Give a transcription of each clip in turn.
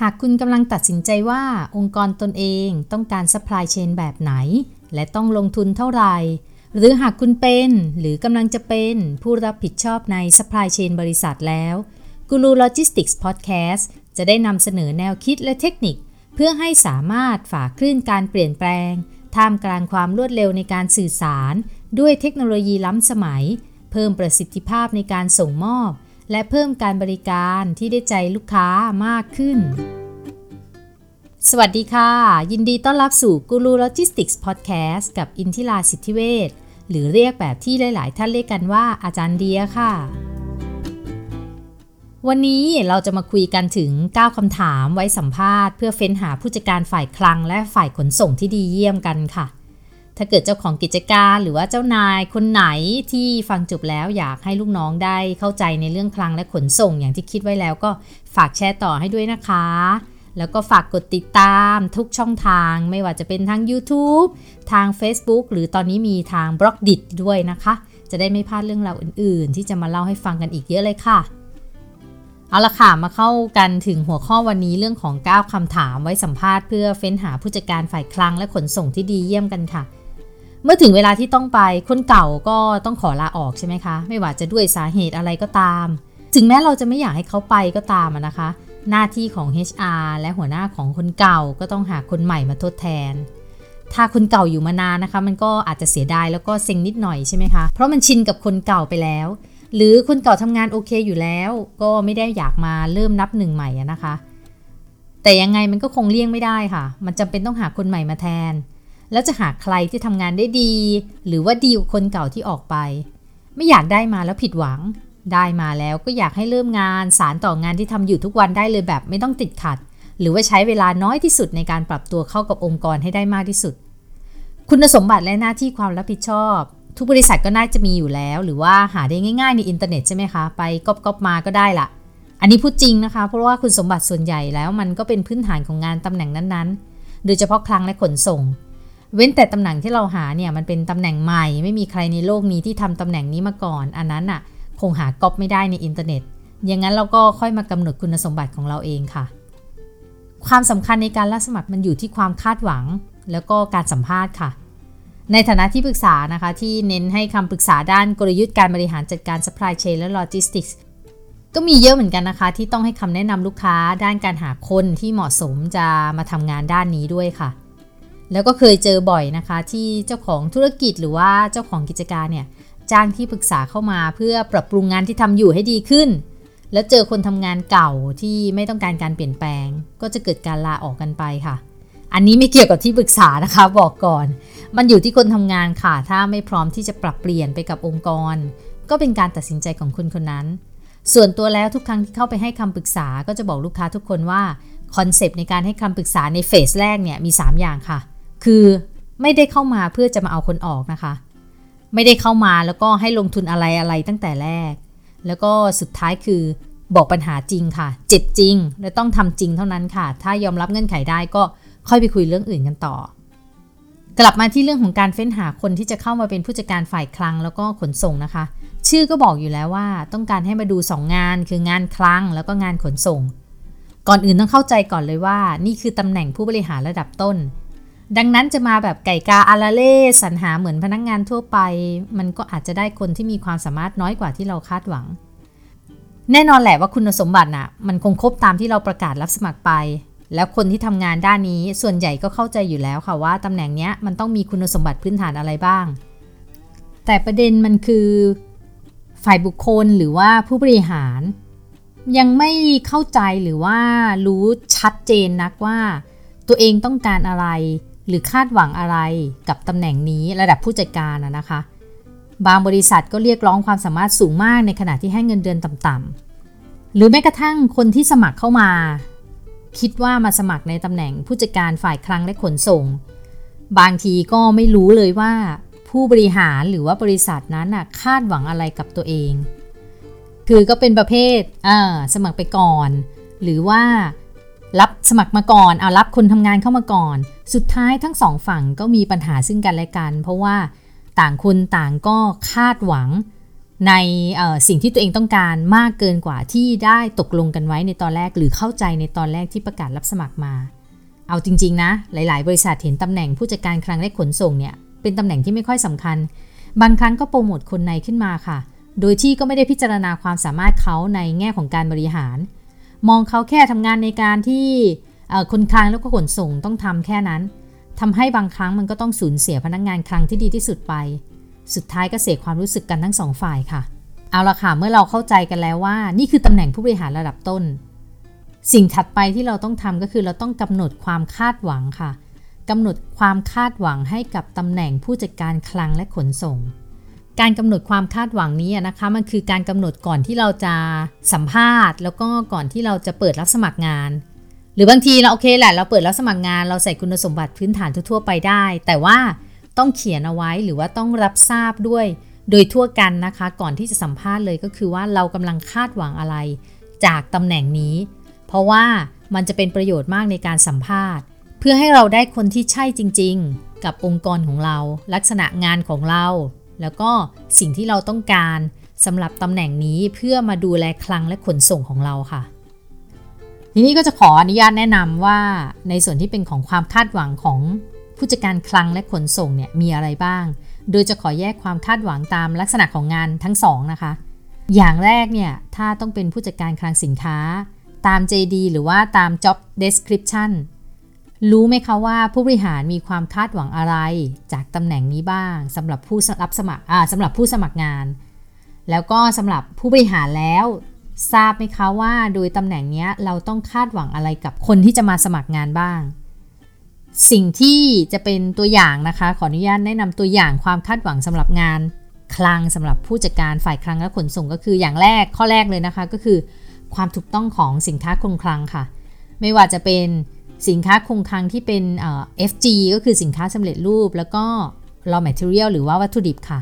หากคุณกำลังตัดสินใจว่าองค์กรตนเองต้องการ supply chain แบบไหน และต้องลงทุนเท่าไหร่ หรือหากคุณเป็นหรือกำลังจะเป็นผู้รับผิดชอบใน supply chain บริษัทแล้ว Guru Logistics Podcast จะได้นำเสนอแนวคิดและเทคนิค เพื่อให้สามารถฝ่าคลื่นการเปลี่ยนแปลง ท่ามกลางความรวดเร็วในการสื่อสาร ด้วยเทคโนโลยีล้ำสมัย เพิ่มประสิทธิภาพในการส่งมอบ และเพิ่มการบริการที่ได้ใจลูกค้ามากขึ้น สวัสดีค่ะ ยินดีต้อนรับสู่ Guru Logistics Podcast กับอินทิราสิทธิเวชหรือเรียกแบบที่หลาย ๆ ท่านเรียกกันว่าอาจารย์เดียค่ะ วันนี้เราจะมาคุยกันถึง 9 คำถามไว้สัมภาษณ์เพื่อเฟ้นหาผู้จัดการฝ่ายคลังและฝ่ายขนส่งที่ดีเยี่ยมกันค่ะ ถ้าเกิดเจ้าของกิจการหรือว่าเจ้านายคนไหนที่ฟังจบแล้วอยากให้ลูกน้องได้เข้าใจในเรื่องคลังและขนส่งอย่างที่คิดไว้แล้วก็ฝากแชร์ต่อให้ด้วยนะคะ แล้วก็ฝากกดติดตามทุกช่องทางไม่ว่าจะเป็นทาง YouTube ทาง Facebook หรือตอนนี้มีทาง b ล็อกดิด้วยนะคะ จะได้ไม่พลาดเรื่องราวอื่น ๆ ที่จะมาเล่าให้ฟังกันอีกเยอะเลยค่ะเอาละค่ะ มาเข้ากันถึงหัวข้อวันนี้เรื่องของ 9คำถามไว้สัมภาษณ์เพื่อเฟ้นหาผู้จัดการฝ่ายคลังและขนส่งที่ดีเยี่ยมกันค่ะ เมื่อถึงเวลาที่ต้องไปคนเก่าก็ต้องขอลาออกใช่ไหมคะ ไม่ว่าจะด้วยสาเหตุอะไรก็ตาม ถึงแม้เราจะไม่อยากให้เขาไปก็ตามนะคะ หน้าที่ของ HR และหัวหน้าของคนเก่าก็ต้องหาคนใหม่มาทดแทน ถ้าคนเก่าอยู่มานานนะคะ มันก็อาจจะเสียดายแล้วก็เซ็งนิดหน่อยใช่ไหมคะเพราะมันชินกับคนเก่าไปแล้ว หรือคนเก่าทำงานโอเคอยู่แล้ว ก็ไม่ได้อยากมาเริ่มนับหนึ่งใหม่นะคะ แต่ยังไงมันก็คงเลี่ยงไม่ได้ค่ะ มันจำเป็นต้องหาคนใหม่มาแทน แล้วจะหาใครที่ทำงานได้ดี หรือว่าดีกว่าคนเก่าที่ออกไป ไม่อยากได้มาแล้วผิดหวัง ได้มาแล้วก็อยากให้เริ่มงานสารต่องานที่ทำอยู่ทุกวันได้เลยแบบไม่ต้องติดขัด หรือว่าใช้เวลาน้อยที่สุดในการปรับตัวเข้ากับองค์กรให้ได้มากที่สุด คุณสมบัติและหน้าที่ความรับผิดชอบ ทุกบริษัทก็น่าจะมีอยู่แล้ว หรือว่าหาได้ง่าย ๆ ในอินเทอร์เน็ตใช่ไหมคะไปก๊อปๆมาก็ได้ละอันนี้พูดจริงนะคะ เพราะว่าคุณสมบัติส่วนใหญ่แล้วมันก็เป็นพื้นฐานของงานตำแหน่งนั้นๆ โดยเฉพาะคลังและขนส่ง เว้นแต่ตำแหน่งที่เราหาเนี่ยมันเป็นตำแหน่งใหม่ ไม่มีใครในโลกนี้ที่ทำตำแหน่งนี้มาก่อน อันนั้นอะคงหาก๊อปไม่ได้ในอินเทอร์เน็ต อย่างนั้นเราก็ค่อยมากำหนดคุณสมบัติของเราเองค่ะ ความสำคัญในการรับสมัครมันอยู่ที่ความคาดหวัง แล้วก็การสัมภาษณ์ค่ะ ในฐานะที่ปรึกษานะคะที่เน้นให้คำปรึกษาด้านกลยุทธ์การบริหารจัดการ supply chain และ logistics ก็มีเยอะเหมือนกันนะคะ ที่ต้องให้คำแนะนำลูกค้าด้านการหาคนที่เหมาะสมจะมาทำงานด้านนี้ด้วยค่ะ แล้วก็เคยเจอบ่อยนะคะ ที่เจ้าของธุรกิจหรือว่าเจ้าของกิจการเนี่ยจ้างที่ปรึกษาเข้ามาเพื่อปรับปรุงงานที่ทำอยู่ให้ดีขึ้น แล้วเจอคนทำงานเก่าที่ไม่ต้องการการเปลี่ยนแปลง ก็จะเกิดการลาออกกันไปค่ะ อันนี้ไม่เกี่ยวกับที่ปรึกษานะคะ บอกก่อน มันอยู่ที่คนทำงานค่ะ ถ้าไม่พร้อมที่จะปรับเปลี่ยนไปกับองค์กร ก็เป็นการตัดสินใจของคนคนนั้น ส่วนตัวแล้วทุกครั้งที่เข้าไปให้คำปรึกษาก็จะบอกลูกค้าทุกคนว่าคอนเซปต์ในการให้คำปรึกษาในเฟสแรกเนี่ยมี 3 อย่างค่ะ คือไม่ได้เข้ามาเพื่อจะมาเอาคนออกนะคะ ไม่ได้เข้ามาแล้วก็ให้ลงทุนอะไรอะไรตั้งแต่แรก แล้วก็สุดท้ายคือบอกปัญหาจริงค่ะ เจ็บจริง และต้องทำจริงเท่านั้นค่ะ ถ้ายอมรับเงื่อนไขได้ก็ค่อยไปคุยเรื่องอื่นกันต่อ กลับมาที่เรื่องของการเฟ้นหาคนที่จะเข้ามาเป็นผู้จัดการฝ่ายคลังแล้วก็ขนส่งนะคะ ชื่อก็บอกอยู่แล้วว่าต้องการให้มาดู 2 งาน คืองานคลังแล้วก็งานขนส่ง ก่อนอื่นต้องเข้าใจก่อนเลยว่า นี่คือตำแหน่งผู้บริหารระดับต้น ดังนั้นจะมาแบบไก่กาอาราเล่สรรหาเหมือนพนักงงานทั่วไป มันก็อาจจะได้คนที่มีความสามารถน้อยกว่าที่เราคาดหวัง แน่นอนแหละว่าคุณสมบัติน่ะ มันคงครบตามที่เราประกาศรับสมัครไป แล้วคนที่ทำงานด้านนี้ส่วนใหญ่ก็เข้าใจอยู่แล้วค่ะว่าตำแหน่งเนี้ยมันต้องมีคุณสมบัติพื้นฐานอะไรบ้าง แต่ประเด็นมันคือ ฝ่ายบุคคลหรือว่าผู้บริหาร ยังไม่เข้าใจหรือว่ารู้ชัดเจนนักว่าตัวเองต้องการอะไร หรือคาดหวังอะไรกับตำแหน่งนี้ระดับผู้จัดการนะคะ บางบริษัทก็เรียกร้องความสามารถสูงมากในขณะที่ให้เงินเดือนต่ำๆหรือแม้กระทั่งคนที่สมัครเข้ามา คิดว่ามาสมัครในตำแหน่งผู้จัดการฝ่ายคลังและขนส่ง บางทีก็ไม่รู้เลยว่า ผู้บริหารหรือว่าบริษัทนั้นน่ะคาดหวังอะไรกับตัวเอง คือก็เป็นประเภทสมัครไปก่อน หรือว่า รับสมัครมาก่อน เอารับคนทำงานเข้ามาก่อน สุดท้ายทั้งสองฝั่งก็มีปัญหาซึ่งกันและกัน เพราะว่าต่างคนต่างก็คาดหวังในสิ่งที่ตัวเองต้องการมากเกินกว่าที่ได้ตกลงกันไว้ในตอนแรก หรือเข้าใจในตอนแรกที่ประกาศรับสมัครมา เอาจริง ๆ นะ หลาย ๆ บริษัทเห็นตำแหน่งผู้จัดการคลังและขนส่งเนี่ยเป็นตำแหน่งที่ไม่ค่อยสำคัญ บางครั้งก็โปรโมทคนในขึ้นมาค่ะ โดยที่ก็ไม่ได้พิจารณาความสามารถเขาในแง่ของการบริหาร มองเขาแค่ทำงานในการที่คนคลังแล้วก็ขนส่งต้องทำแค่นั้นทำให้บางครั้งมันก็ต้องสูญเสียพนักงงานคลังที่ดีที่สุดไป สุดท้ายก็เสียความรู้สึกกันทั้งสองฝ่ายค่ะ เอาละค่ะ เมื่อเราเข้าใจกันแล้วว่า นี่คือตำแหน่งผู้บริหารระดับต้น สิ่งถัดไปที่เราต้องทำก็คือเราต้องกำหนดความคาดหวังค่ะกำหนดความคาดหวังให้กับตำแหน่งผู้จัดการคลังและขนส่ง การกำหนดความคาดหวังนี้นะคะมันคือการกำหนดก่อนที่เราจะสัมภาษณ์ แล้วก็ก่อนที่เราจะเปิดรับสมัครงาน หรือบางทีเราโอเคแหละเราเปิดรับสมัครงาน เราใส่คุณสมบัติพื้นฐานทั่วไปได้ แต่ว่าต้องเขียนเอาไว้หรือว่าต้องรับทราบด้วย โดยทั่วกันนะคะ ก่อนที่จะสัมภาษณ์เลยก็คือว่าเรากำลังคาดหวังอะไร จากตำแหน่งนี้ เพราะว่ามันจะเป็นประโยชน์มากในการสัมภาษณ์ เพื่อให้เราได้คนที่ใช่จริง ๆ กับองค์กรของเรา ลักษณะงานของเรา แล้วก็สิ่งที่เราต้องการสำหรับตำแหน่งนี้เพื่อมาดูแลคลังและขนส่งของเราค่ะ ทีนี้ก็จะขออนุญาตแนะนำว่าในส่วนที่เป็นของความคาดหวังของผู้จัดการคลังและขนส่งเนี่ยมีอะไรบ้าง โดยจะขอแยกความคาดหวังตามลักษณะของงานทั้งสองนะคะ อย่างแรกเนี่ยถ้าต้องเป็นผู้จัดการคลังสินค้า ตาม JD หรือว่าตาม Job Description รู้ไหมคะว่าผู้บริหารมีความคาดหวังอะไร จากตำแหน่งนี้บ้างสำหรับผู้รับสมัครอ่าสำหรับผู้สมัครงาน แล้วก็สำหรับผู้บริหารแล้ว ทราบไหมคะว่าโดยตำแหน่งนี้เราต้องคาดหวังอะไรกับคนที่จะมาสมัครงานบ้าง สิ่งที่จะเป็นตัวอย่างนะคะ ขออนุญาตแนะนำตัวอย่างความคาดหวังสำหรับงาน คลังสำหรับผู้จัดการฝ่ายคลังและขนส่งก็คืออย่างแรกข้อแรกเลยนะคะก็คือ ความถูกต้องของสินค้าคงคลังค่ะ ไม่ว่าจะเป็น สินค้าคงคลังที่เป็น FG ก็คือสินค้าสำเร็จรูป แล้วก็ raw material หรือว่าวัตถุดิบค่ะ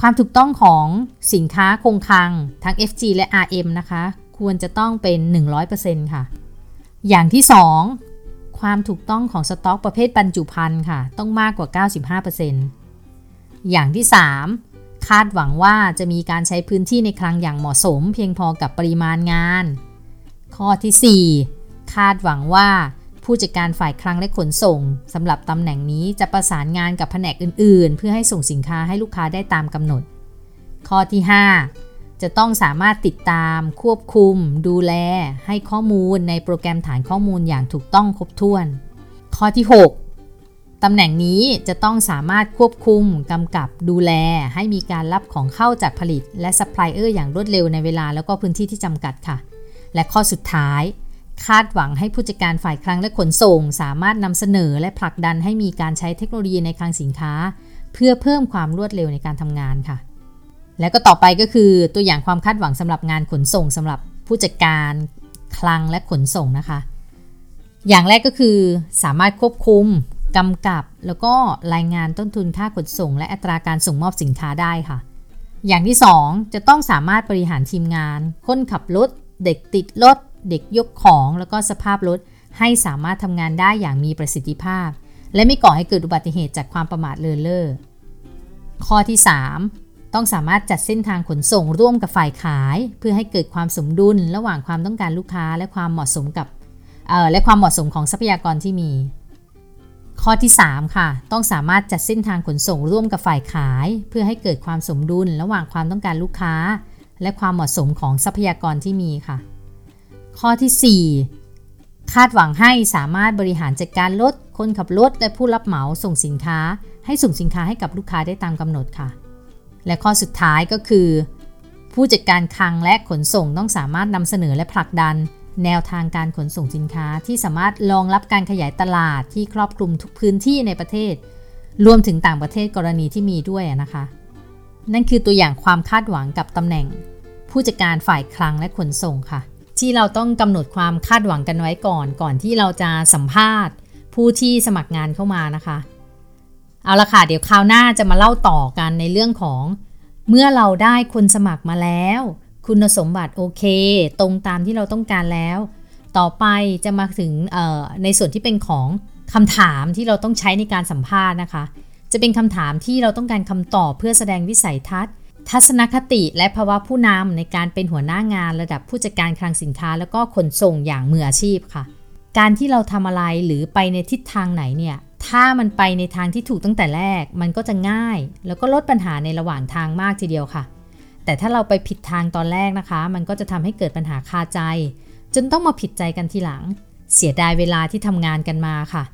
ความถูกต้องของสินค้าคงคลังทั้ง FG และ RM นะคะ ควรจะต้องเป็น 100%ค่ะ อย่างที่ 2 ความถูกต้องของสต็อกประเภทบรรจุภัณฑ์ค่ะ ต้องมากกว่า 95%อย่างที่ 3คาดหวังว่าจะมีการใช้พื้นที่ในคลังอย่างเหมาะสม เพียงพอกับปริมาณงาน ข้อที่ 4 คาดหวังว่าผู้จัดการฝ่ายคลังและขนส่งสำหรับตำแหน่งนี้จะประสานงานกับแผนกอื่น ๆ เพื่อให้ส่งสินค้าให้ลูกค้าได้ตามกำหนด ข้อที่ 5 จะต้องสามารถติดตาม ควบคุม ดูแล ให้ข้อมูลในโปรแกรมฐานข้อมูลอย่างถูกต้องครบถ้วน ข้อที่ 6ตำแหน่งนี้จะต้องสามารถควบคุมกำกับดูแล ให้มีการรับของเข้าจากผลิต และซัพพลายเออร์อย่างรวดเร็วในเวลาแล้วก็พื้นที่ที่จำกัดค่ะ และข้อสุดท้าย คาดหวังให้ผู้จัดการฝ่ายคลังและขนส่ง สามารถนำเสนอและผลักดันให้มีการใช้เทคโนโลยีในคลังสินค้า เพื่อเพิ่มความรวดเร็วในการทำงานค่ะ และก็ต่อไปก็คือตัวอย่างความคาดหวังสำหรับงานขนส่งสำหรับผู้จัดการคลังและขนส่งนะคะ อย่างแรกก็คือสามารถควบคุมกำกับ แล้วก็รายงานต้นทุนค่าขนส่ง และอัตราการส่งมอบสินค้าได้ค่ะ อย่างที่ 2 จะต้องสามารถบริหารทีมงาน คนขับรถ เด็กติดรถ เด็กยกของแล้วก็สภาพรถให้สามารถทำงานได้อย่างมีประสิทธิภาพ และไม่ก่อให้เกิดอุบัติเหตุจากความประมาทเลินเล่อข้อที่ 3 ต้องสามารถจัดเส้นทางขนส่งร่วมกับฝ่ายขาย เพื่อให้เกิดความสมดุลระหว่างความต้องการลูกค้า และความเหมาะสมกับและความเหมาะสมของทรัพยากรที่มี ข้อที่ 3 ค่ะ ต้องสามารถจัดเส้นทางขนส่งร่วมกับฝ่ายขาย เพื่อให้เกิดความสมดุลระหว่างความต้องการลูกค้า และความเหมาะสมของทรัพยากรที่มีค่ะ ข้อที่ 4 คาดหวังให้สามารถบริหารจัดการรถ คนขับรถ และผู้รับเหมาส่งสินค้า ให้ส่งสินค้าให้กับลูกค้าได้ตามกำหนดค่ะ และข้อสุดท้ายก็คือ ผู้จัดการคลังและขนส่งต้องสามารถนำเสนอและผลักดัน แนวทางการขนส่งสินค้าที่สามารถรองรับการขยายตลาดที่ครอบคลุมทุกพื้นที่ในประเทศ รวมถึงต่างประเทศกรณีที่มีด้วยนะคะ นั่นคือตัวอย่างความคาดหวังกับตำแหน่ง ผู้จัดการฝ่ายคลังและขนส่งค่ะ ที่เราต้องกำหนดความคาดหวังกันไว้ก่อน ก่อนที่เราจะสัมภาษณ์ ผู้ที่สมัครงานเข้ามานะคะ เอาละค่ะเดี๋ยวคราวหน้าจะมาเล่าต่อกันในเรื่องของ เมื่อเราได้คนสมัครมาแล้ว คุณสมบัติโอเค ตรงตามที่เราต้องการแล้ว ต่อไปจะมาถึงในส่วนที่เป็นของคำถามที่เราต้องใช้ในการสัมภาษณ์นะคะ จะเป็นคำถามที่เราต้องการคำตอบเพื่อแสดงวิสัยทัศน์ ทัศนคติและภาวะผู้นำในการเป็นหัวหน้างานระดับผู้จัดการคลังสินค้า แล้วก็ขนส่งอย่างมืออาชีพค่ะ การที่เราทำอะไรหรือไปในทิศทางไหนเนี่ยถ้ามันไปในทางที่ถูกตั้งแต่แรก มันก็จะง่าย แล้วก็ลดปัญหาในระหว่างทางมากทีเดียวค่ะ แต่ถ้าเราไปผิดทางตอนแรกนะคะ มันก็จะทำให้เกิดปัญหาคาใจ จนต้องมาผิดใจกันทีหลัง เสียดายเวลาที่ทำงานกันมาค่ะ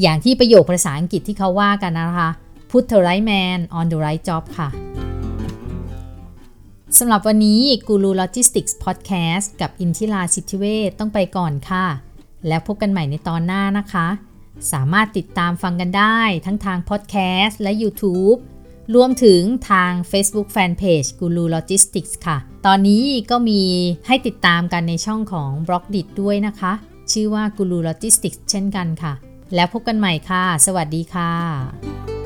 อย่างที่ประโยคภาษาอังกฤษที่เขาว่ากันนะคะ put the right man on the right job ค่ะ สำหรับวันนี้กูรูโลจิสติกส์พอดแคสต์กับอินทิราสิทธิเวทต้องไปก่อนค่ะ แล้วพบกันใหม่ในตอนหน้านะคะ สามารถติดตามฟังกันได้ทั้งทางพอดแคสต์และ YouTube รวมถึงทาง Facebook Fanpage กูรูโลจิสติกส์ค่ะ ตอนนี้ก็มีให้ติดตามกันในช่องของ Blockdit้วยนะคะ ชื่อว่ากูรูโลจิสติกส์เช่นกันค่ะ แล้วพบกันใหม่ค่ะ สวัสดีค่ะ